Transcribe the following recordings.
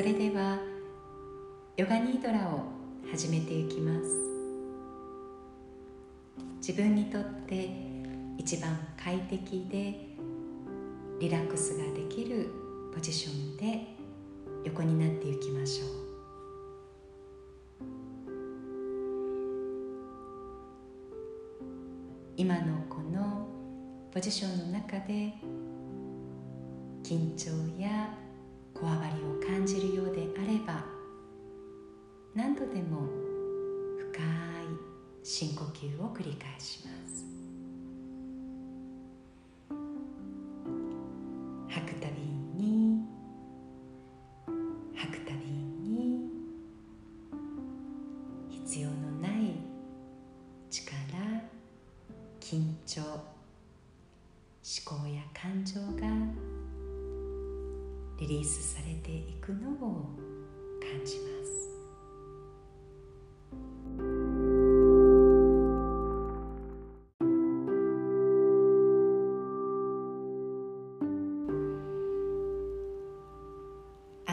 それではヨガニードラを始めていきます。自分にとって一番快適でリラックスができるポジションで横になっていきましょう。今のこのポジションの中で緊張やこわばりを感じるようであれば何度でも深い深呼吸を繰り返します。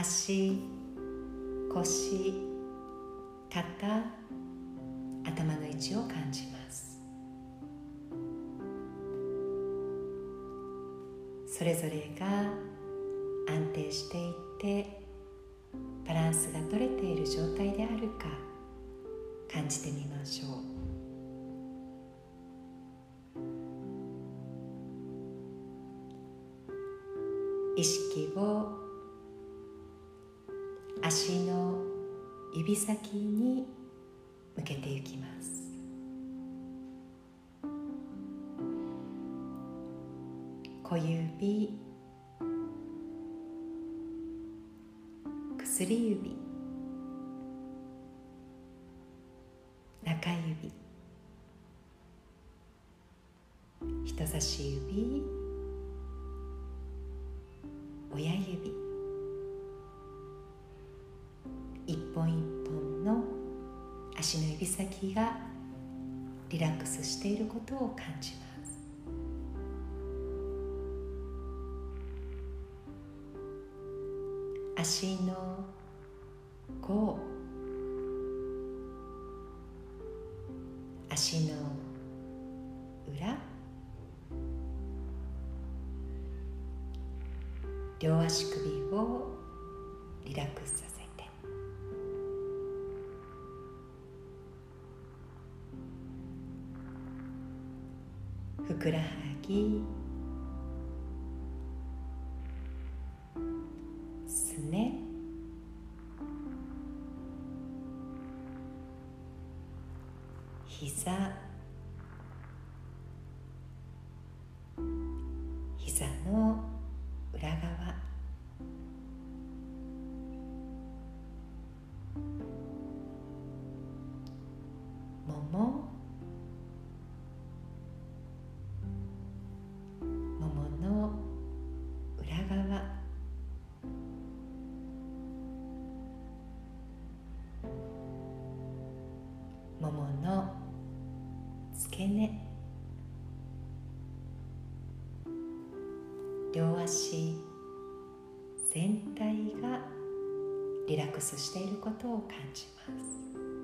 足腰肩頭の位置を感じます。それぞれが安定していってバランスが取れている状態であるか感じてみましょう。意識を足の指先に向けていきます。小指薬指中指人差し指親指。本一本の足の指先がリラックスしていることを感じます。足の甲足の裏。両足首をリラックス。くらはぎ。すね。膝膝。ももの付け根。両足全体がリラックスしていることを感じます。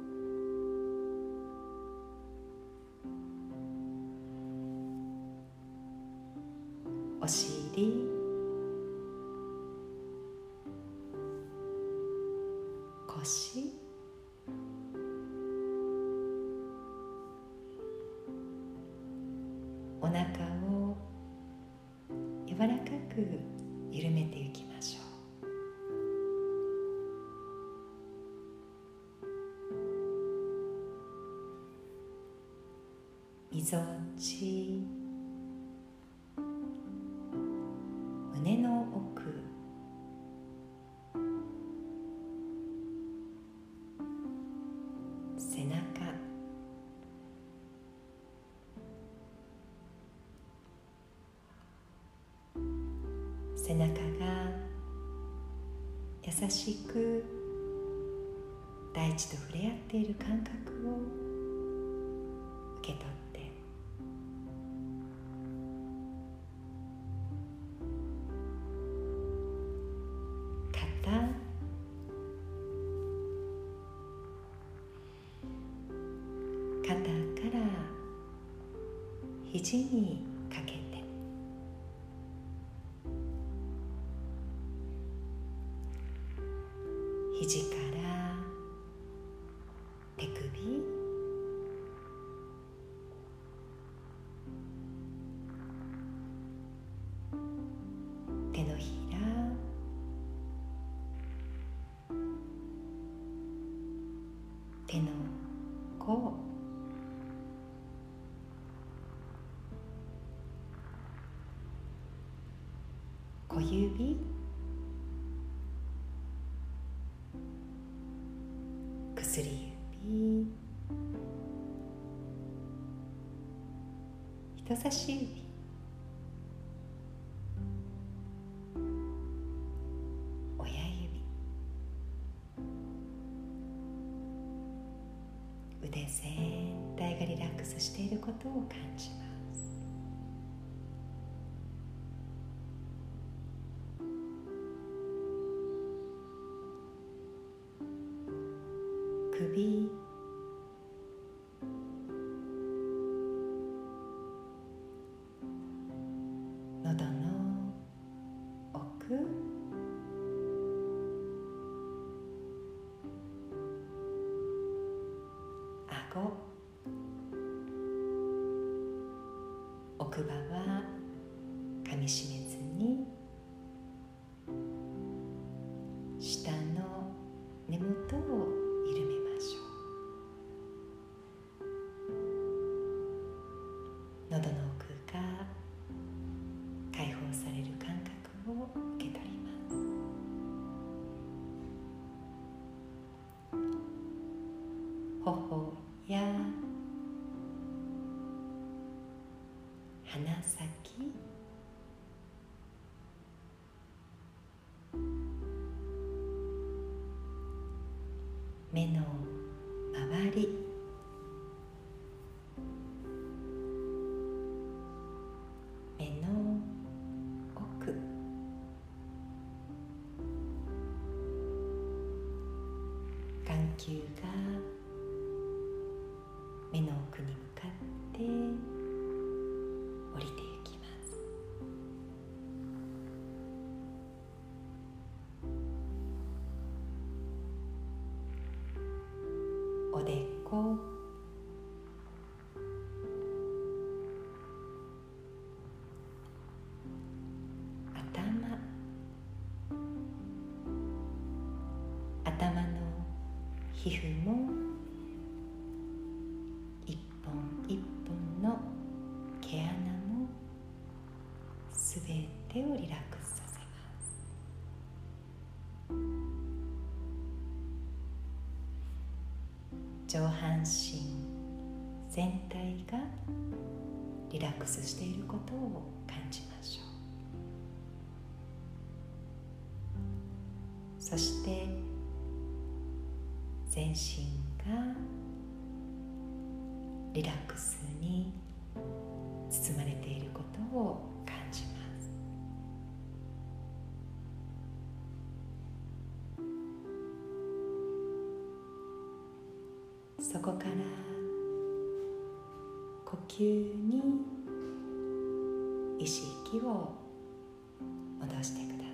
お腹を柔らかく緩めていきましょう。みぞおち優しく大地と触れ合っている感覚を受け取っ首？手のひら？手の甲？小指？人差し指親指。腕全体がリラックスしていることを感じます。顎奥歯はかみしめ鼻先。目の周り。頭。頭の皮膚も。上半身全体がリラックスしていることを感じましょう。そして全身がリラックスに包まれていることをそこから呼吸に意識を戻してください。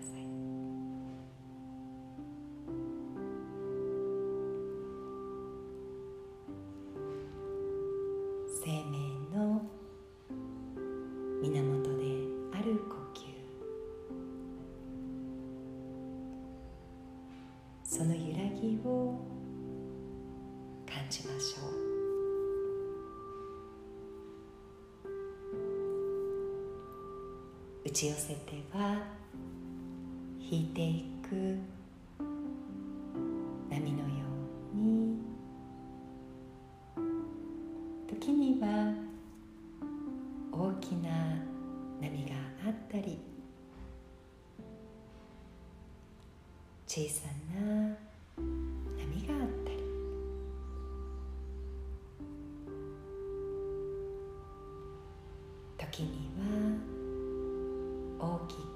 ち寄せては引いていく波のように。時には大きな波があったり小さな波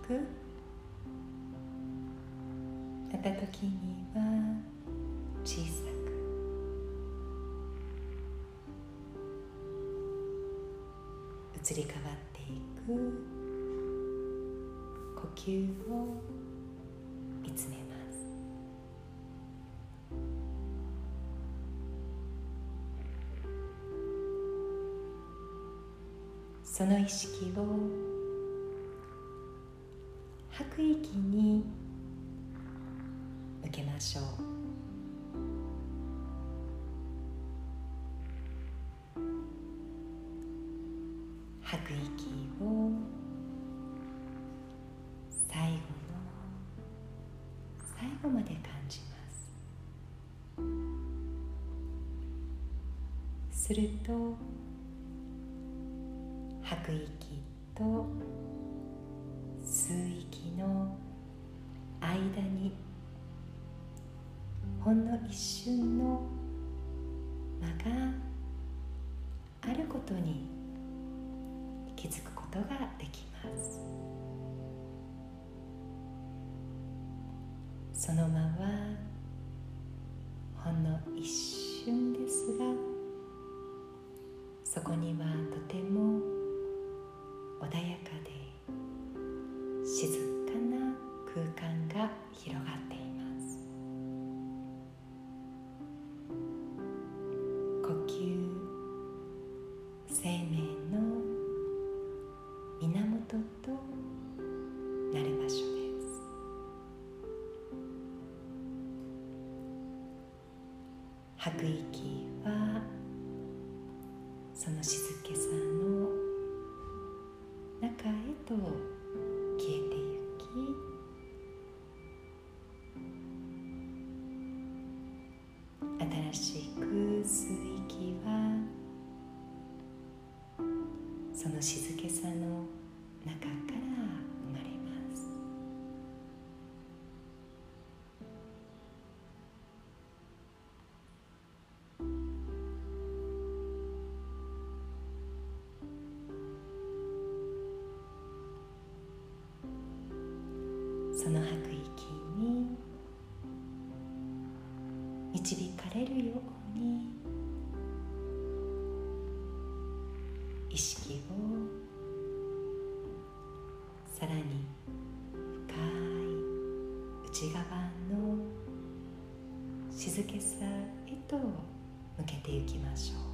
く。また時には小さく。移り変わっていく。呼吸を見つめます。その意識を吐く息に向けましょう。吐く息を最後の最後まで感じます。すると吐く息と吸う息の間にほんの一瞬の間があることに気づくことができます。その間はほんの一瞬ですがそこにはとても吐くその吐く息に導かれるように意識をさらに深い内側の静けさへと向けていきましょう。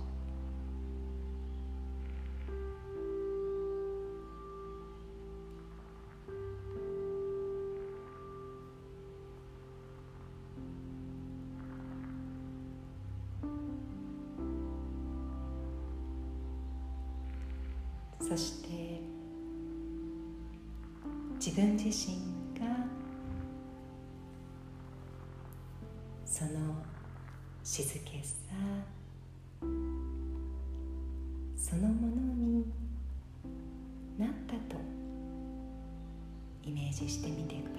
そして自分自身がその静けさそのものになったとイメージしてみてください。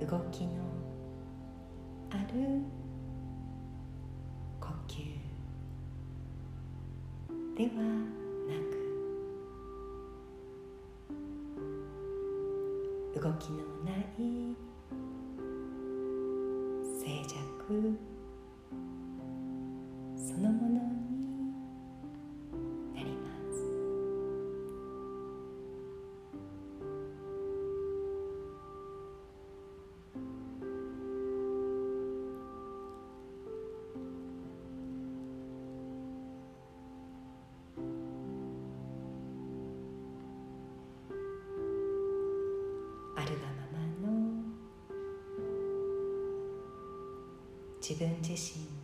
動きのある呼吸ではなく動きのない静寂。自分自身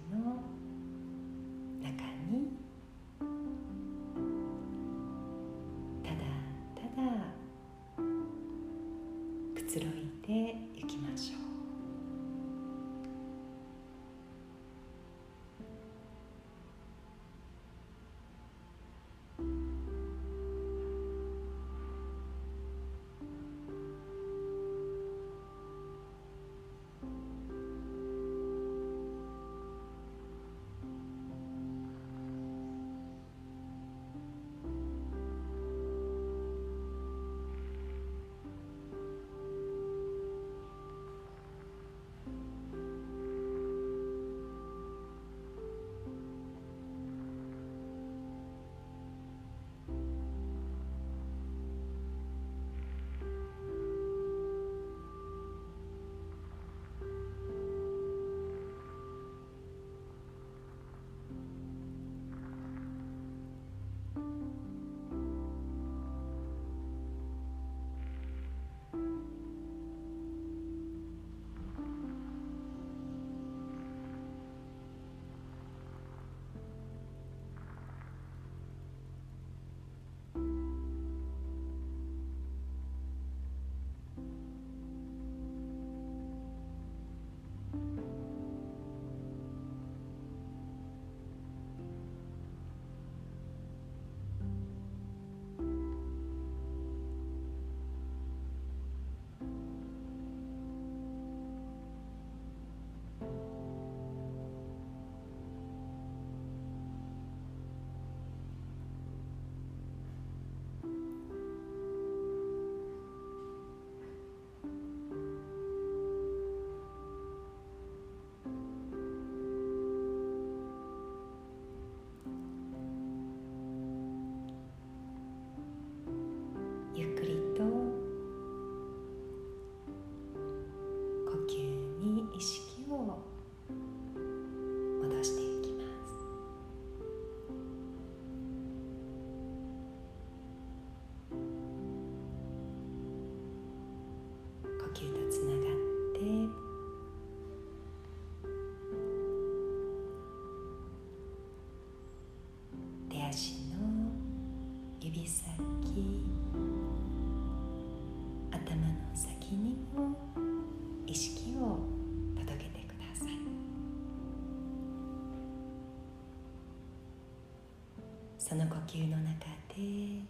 その呼吸の中で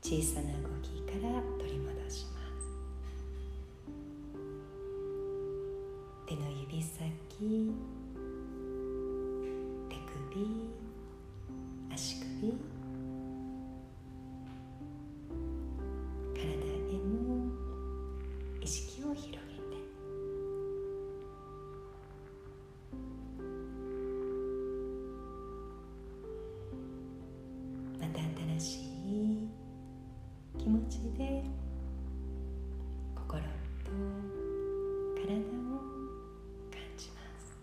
小さな動きから取り戻します。手の指先手首足首気持ちで心と体を感じます。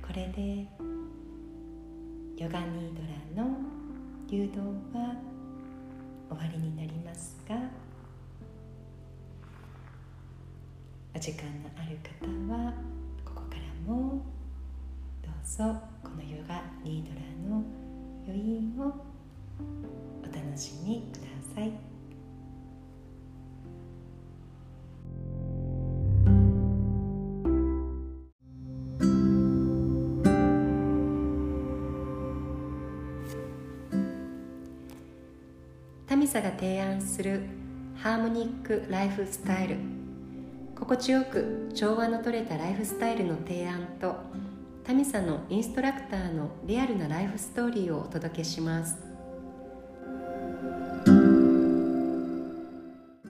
これでヨガニードラの誘導は終わりになりますが方はここからもどうぞこのヨガニードラの余韻をお楽しみください。タミサが提案するハーモニックライフスタイル心地よく調和のとれたライフスタイルの提案とタミサのインストラクターのリアルなライフストーリーをお届けします。